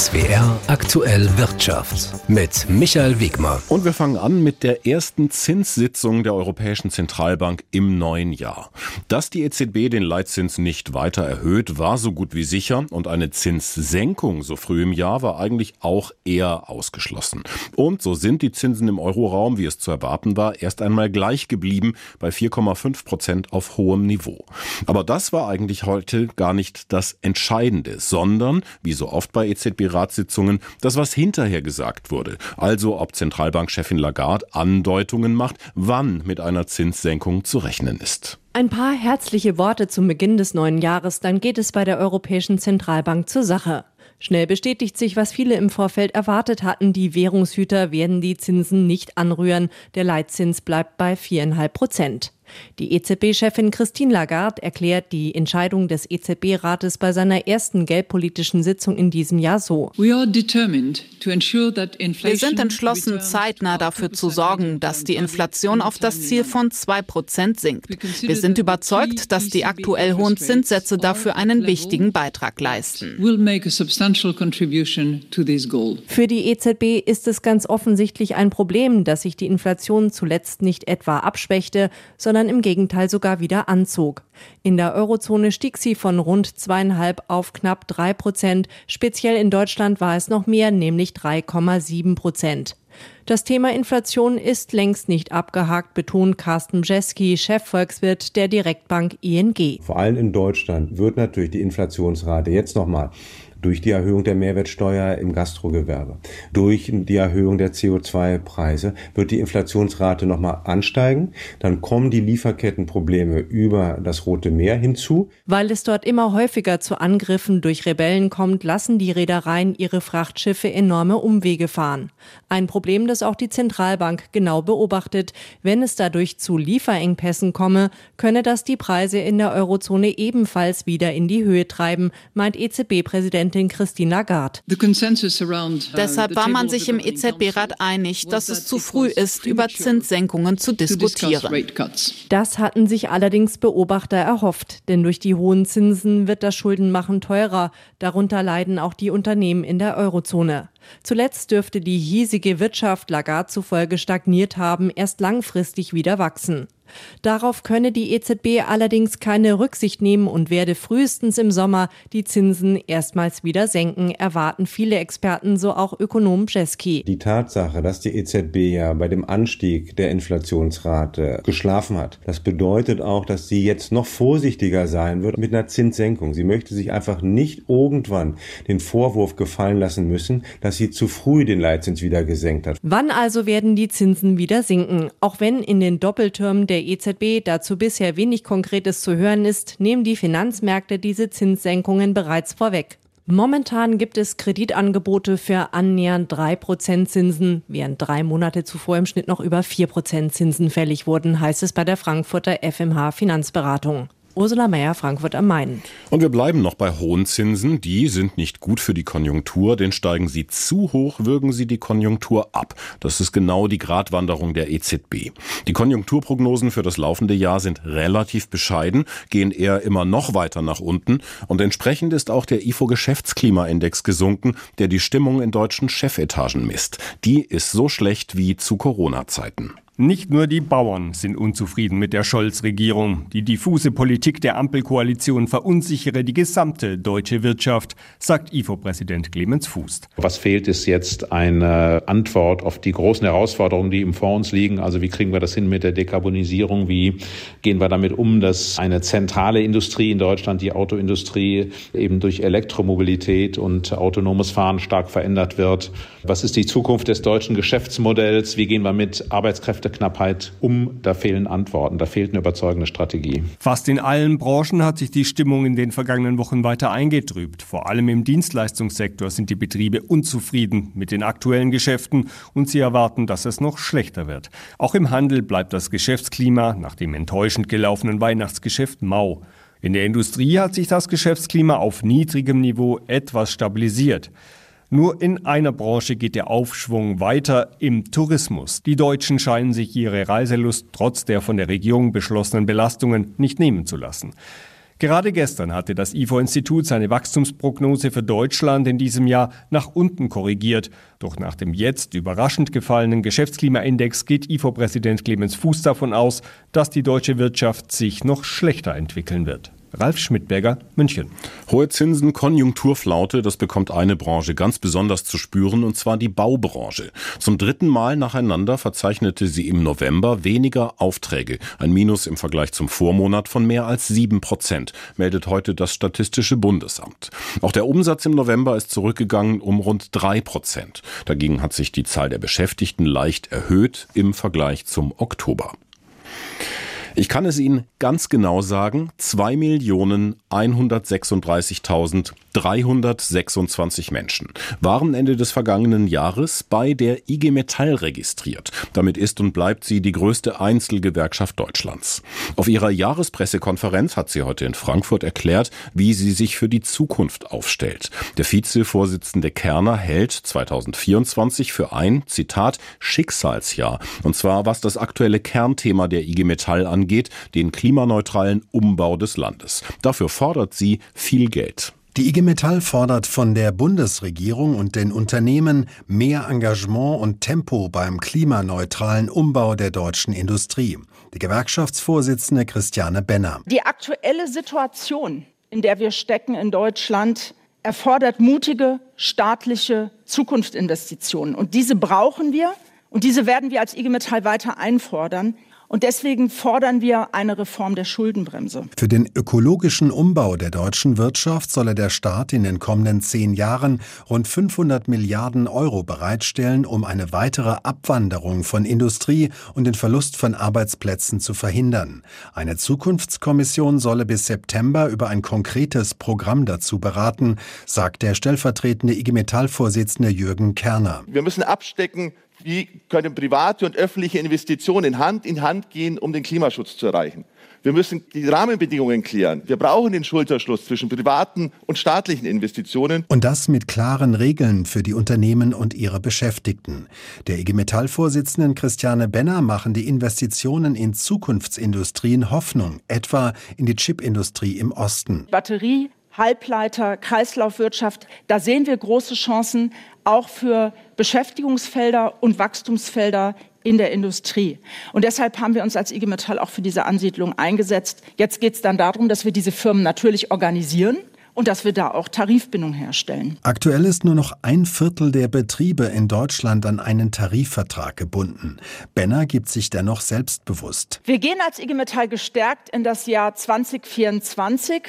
SWR aktuell Wirtschaft mit Michael Wegmer. Und wir fangen an mit der ersten Zinssitzung der Europäischen Zentralbank im neuen Jahr. Dass die EZB den Leitzins nicht weiter erhöht, war so gut wie sicher und eine Zinssenkung so früh im Jahr war eigentlich auch eher ausgeschlossen. Und so sind die Zinsen im Euroraum, wie es zu erwarten war, erst einmal gleich geblieben bei 4,5 Prozent auf hohem Niveau. Aber das war eigentlich heute gar nicht das Entscheidende, sondern, wie so oft bei EZB-Ratssitzungen, das, was hinterher gesagt wurde. Also ob Zentralbankchefin Lagarde Andeutungen macht, wann mit einer Zinssenkung zu rechnen ist. Ein paar herzliche Worte zum Beginn des neuen Jahres, dann geht es bei der Europäischen Zentralbank zur Sache. Schnell bestätigt sich, was viele im Vorfeld erwartet hatten. Die Währungshüter werden die Zinsen nicht anrühren. Der Leitzins bleibt bei viereinhalb Prozent. Die EZB-Chefin Christine Lagarde erklärt die Entscheidung des EZB-Rates bei seiner ersten geldpolitischen Sitzung in diesem Jahr so. Wir sind entschlossen, zeitnah dafür zu sorgen, dass die Inflation auf das Ziel von 2% sinkt. Wir sind überzeugt, dass die aktuell hohen Zinssätze dafür einen wichtigen Beitrag leisten. Für die EZB ist es ganz offensichtlich ein Problem, dass sich die Inflation zuletzt nicht etwa abschwächte, sondern sondern im Gegenteil sogar wieder anzog. In der Eurozone stieg sie von rund zweieinhalb auf knapp drei Prozent. Speziell in Deutschland war es noch mehr, nämlich 3,7 Prozent. Das Thema Inflation ist längst nicht abgehakt, betont Carsten Bjeski, Chefvolkswirt der Direktbank ING. Vor allem in Deutschland wird natürlich die Inflationsrate jetzt nochmal durch die Erhöhung der Mehrwertsteuer im Gastrogewerbe, durch die Erhöhung der CO2-Preise wird die Inflationsrate nochmal ansteigen. Dann kommen die Lieferkettenprobleme über das Rote Meer hinzu. Weil es dort immer häufiger zu Angriffen durch Rebellen kommt, lassen die Reedereien ihre Frachtschiffe enorme Umwege fahren. Ein Problem, das auch die Zentralbank genau beobachtet. Wenn es dadurch zu Lieferengpässen komme, könne das die Preise in der Eurozone ebenfalls wieder in die Höhe treiben, meint EZB-Präsident Präsidentin Christine Lagarde. Deshalb war man sich im EZB-Rat einig, dass es zu früh ist, über Zinssenkungen zu diskutieren. Das hatten sich allerdings Beobachter erhofft, denn durch die hohen Zinsen wird das Schuldenmachen teurer. Darunter leiden auch die Unternehmen in der Eurozone. Zuletzt dürfte die hiesige Wirtschaft Lagarde zufolge stagniert haben, erst langfristig wieder wachsen. Darauf könne die EZB allerdings keine Rücksicht nehmen und werde frühestens im Sommer die Zinsen erstmals wieder senken, erwarten viele Experten, so auch Ökonom Bjeski. Die Tatsache, dass die EZB ja bei dem Anstieg der Inflationsrate geschlafen hat, das bedeutet auch, dass sie jetzt noch vorsichtiger sein wird mit einer Zinssenkung. Sie möchte sich einfach nicht irgendwann den Vorwurf gefallen lassen müssen, dass sie zu früh den Leitzins wieder gesenkt hat. Wann also werden die Zinsen wieder sinken? Auch wenn in den Doppeltürmen der der EZB dazu bisher wenig Konkretes zu hören ist, nehmen die Finanzmärkte diese Zinssenkungen bereits vorweg. Momentan gibt es Kreditangebote für annähernd 3% Zinsen, während drei Monate zuvor im Schnitt noch über 4% Zinsen fällig wurden, heißt es bei der Frankfurter FMH Finanzberatung. Ursula Meyer, Frankfurt am Main. Und wir bleiben noch bei hohen Zinsen. Die sind nicht gut für die Konjunktur, denn steigen sie zu hoch, würgen sie die Konjunktur ab. Das ist genau die Gratwanderung der EZB. Die Konjunkturprognosen für das laufende Jahr sind relativ bescheiden, gehen eher immer noch weiter nach unten und entsprechend ist auch der IFO Geschäftsklimaindex gesunken, der die Stimmung in deutschen Chefetagen misst. Die ist so schlecht wie zu Corona-Zeiten. Nicht nur die Bauern sind unzufrieden mit der Scholz-Regierung. Die diffuse Politik der Ampelkoalition verunsichere die gesamte deutsche Wirtschaft, sagt IFO-Präsident Clemens Fuß. Was fehlt, ist jetzt eine Antwort auf die großen Herausforderungen, die vor uns liegen. Also wie kriegen wir das hin mit der Dekarbonisierung? Wie gehen wir damit um, dass eine zentrale Industrie in Deutschland, die Autoindustrie, eben durch Elektromobilität und autonomes Fahren stark verändert wird? Was ist die Zukunft des deutschen Geschäftsmodells? Wie gehen wir mit Arbeitskräften Kräfteknappheit um. Da fehlen Antworten, da fehlt eine überzeugende Strategie. Fast in allen Branchen hat sich die Stimmung in den vergangenen Wochen weiter eingetrübt. Vor allem im Dienstleistungssektor sind die Betriebe unzufrieden mit den aktuellen Geschäften und sie erwarten, dass es noch schlechter wird. Auch im Handel bleibt das Geschäftsklima nach dem enttäuschend gelaufenen Weihnachtsgeschäft mau. In der Industrie hat sich das Geschäftsklima auf niedrigem Niveau etwas stabilisiert. Nur in einer Branche geht der Aufschwung weiter, im Tourismus. Die Deutschen scheinen sich ihre Reiselust trotz der von der Regierung beschlossenen Belastungen nicht nehmen zu lassen. Gerade gestern hatte das IFO-Institut seine Wachstumsprognose für Deutschland in diesem Jahr nach unten korrigiert. Doch nach dem jetzt überraschend gefallenen Geschäftsklimaindex geht IFO-Präsident Clemens Fuß davon aus, dass die deutsche Wirtschaft sich noch schlechter entwickeln wird. Ralf Schmidberger, München. Hohe Zinsen, Konjunkturflaute, das bekommt eine Branche ganz besonders zu spüren, und zwar die Baubranche. Zum dritten Mal nacheinander verzeichnete sie im November weniger Aufträge, ein Minus im Vergleich zum Vormonat von mehr als sieben Prozent, meldet heute das Statistische Bundesamt. Auch der Umsatz im November ist zurückgegangen um rund drei Prozent. Dagegen hat sich die Zahl der Beschäftigten leicht erhöht im Vergleich zum Oktober. Ich kann es Ihnen ganz genau sagen, 2.136.326 Menschen waren Ende des vergangenen Jahres bei der IG Metall registriert. Damit ist und bleibt sie die größte Einzelgewerkschaft Deutschlands. Auf ihrer Jahrespressekonferenz hat sie heute in Frankfurt erklärt, wie sie sich für die Zukunft aufstellt. Der Vizevorsitzende Kerner hält 2024 für ein, Zitat, Schicksalsjahr. Und zwar was das aktuelle Kernthema der IG Metall angeht, den klimaneutralen Umbau des Landes. Dafür fordert sie viel Geld. Die IG Metall fordert von der Bundesregierung und den Unternehmen mehr Engagement und Tempo beim klimaneutralen Umbau der deutschen Industrie. Die Gewerkschaftsvorsitzende Christiane Benner. Die aktuelle Situation, in der wir stecken in Deutschland, erfordert mutige staatliche Zukunftsinvestitionen. Und diese brauchen wir und diese werden wir als IG Metall weiter einfordern. Und deswegen fordern wir eine Reform der Schuldenbremse. Für den ökologischen Umbau der deutschen Wirtschaft solle der Staat in den kommenden zehn Jahren rund 500 Milliarden Euro bereitstellen, um eine weitere Abwanderung von Industrie und den Verlust von Arbeitsplätzen zu verhindern. Eine Zukunftskommission solle bis September über ein konkretes Programm dazu beraten, sagt der stellvertretende IG Metall-Vorsitzende Jürgen Kerner. Wir müssen abstecken, wie können private und öffentliche Investitionen Hand in Hand gehen, um den Klimaschutz zu erreichen? Wir müssen die Rahmenbedingungen klären. Wir brauchen den Schulterschluss zwischen privaten und staatlichen Investitionen. Und das mit klaren Regeln für die Unternehmen und ihre Beschäftigten. Der IG Metall-Vorsitzenden Christiane Benner machen die Investitionen in Zukunftsindustrien Hoffnung, etwa in die Chipindustrie im Osten. Batterie, Halbleiter, Kreislaufwirtschaft, da sehen wir große Chancen auch für Beschäftigungsfelder und Wachstumsfelder in der Industrie. Und deshalb haben wir uns als IG Metall auch für diese Ansiedlung eingesetzt. Jetzt geht es dann darum, dass wir diese Firmen natürlich organisieren und dass wir da auch Tarifbindung herstellen. Aktuell ist nur noch ein Viertel der Betriebe in Deutschland an einen Tarifvertrag gebunden. Benner gibt sich dennoch selbstbewusst. Wir gehen als IG Metall gestärkt in das Jahr 2024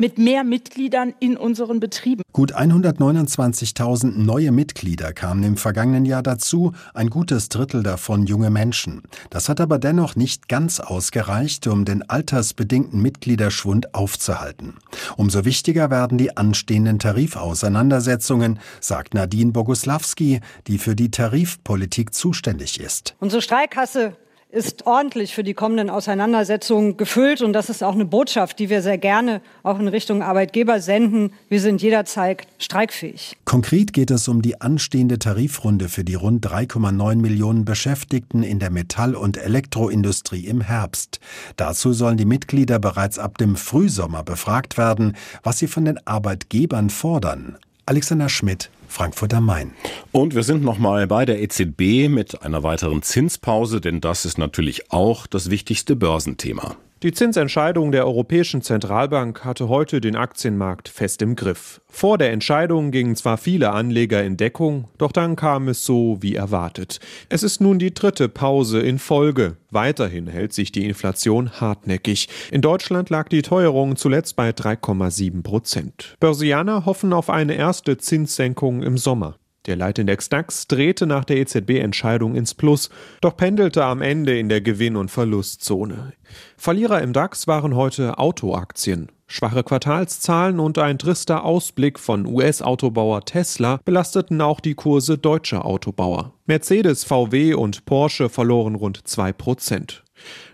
mit mehr Mitgliedern in unseren Betrieben. Gut 129.000 neue Mitglieder kamen im vergangenen Jahr dazu, ein gutes Drittel davon junge Menschen. Das hat aber dennoch nicht ganz ausgereicht, um den altersbedingten Mitgliederschwund aufzuhalten. Umso wichtiger werden die anstehenden Tarifauseinandersetzungen, sagt Nadine Boguslawski, die für die Tarifpolitik zuständig ist. Unsere Streikkasse ist ordentlich für die kommenden Auseinandersetzungen gefüllt. Und das ist auch eine Botschaft, die wir sehr gerne auch in Richtung Arbeitgeber senden. Wir sind jederzeit streikfähig. Konkret geht es um die anstehende Tarifrunde für die rund 3,9 Millionen Beschäftigten in der Metall- und Elektroindustrie im Herbst. Dazu sollen die Mitglieder bereits ab dem Frühsommer befragt werden, was sie von den Arbeitgebern fordern. Alexander Schmidt, Frankfurt am Main. Und wir sind nochmal bei der EZB mit einer weiteren Zinspause, denn das ist natürlich auch das wichtigste Börsenthema. Die Zinsentscheidung der Europäischen Zentralbank hatte heute den Aktienmarkt fest im Griff. Vor der Entscheidung gingen zwar viele Anleger in Deckung, doch dann kam es so wie erwartet. Es ist nun die dritte Pause in Folge. Weiterhin hält sich die Inflation hartnäckig. In Deutschland lag die Teuerung zuletzt bei 3,7 Prozent. Börsianer hoffen auf eine erste Zinssenkung im Sommer. Der Leitindex DAX drehte nach der EZB-Entscheidung ins Plus, doch pendelte am Ende in der Gewinn- und Verlustzone. Verlierer im DAX waren heute Autoaktien. Schwache Quartalszahlen und ein trister Ausblick von US-Autobauer Tesla belasteten auch die Kurse deutscher Autobauer. Mercedes, VW und Porsche verloren rund 2 Prozent.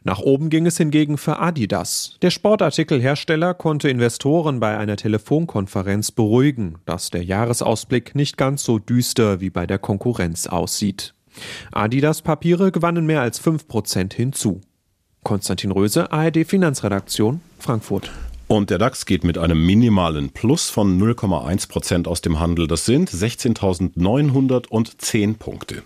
Nach oben ging es hingegen für Adidas. Der Sportartikelhersteller konnte Investoren bei einer Telefonkonferenz beruhigen, dass der Jahresausblick nicht ganz so düster wie bei der Konkurrenz aussieht. Adidas Papiere gewannen mehr als 5% hinzu. Konstantin Röse, ARD Finanzredaktion, Frankfurt. Und der DAX geht mit einem minimalen Plus von 0,1 Prozent aus dem Handel. Das sind 16.910 Punkte.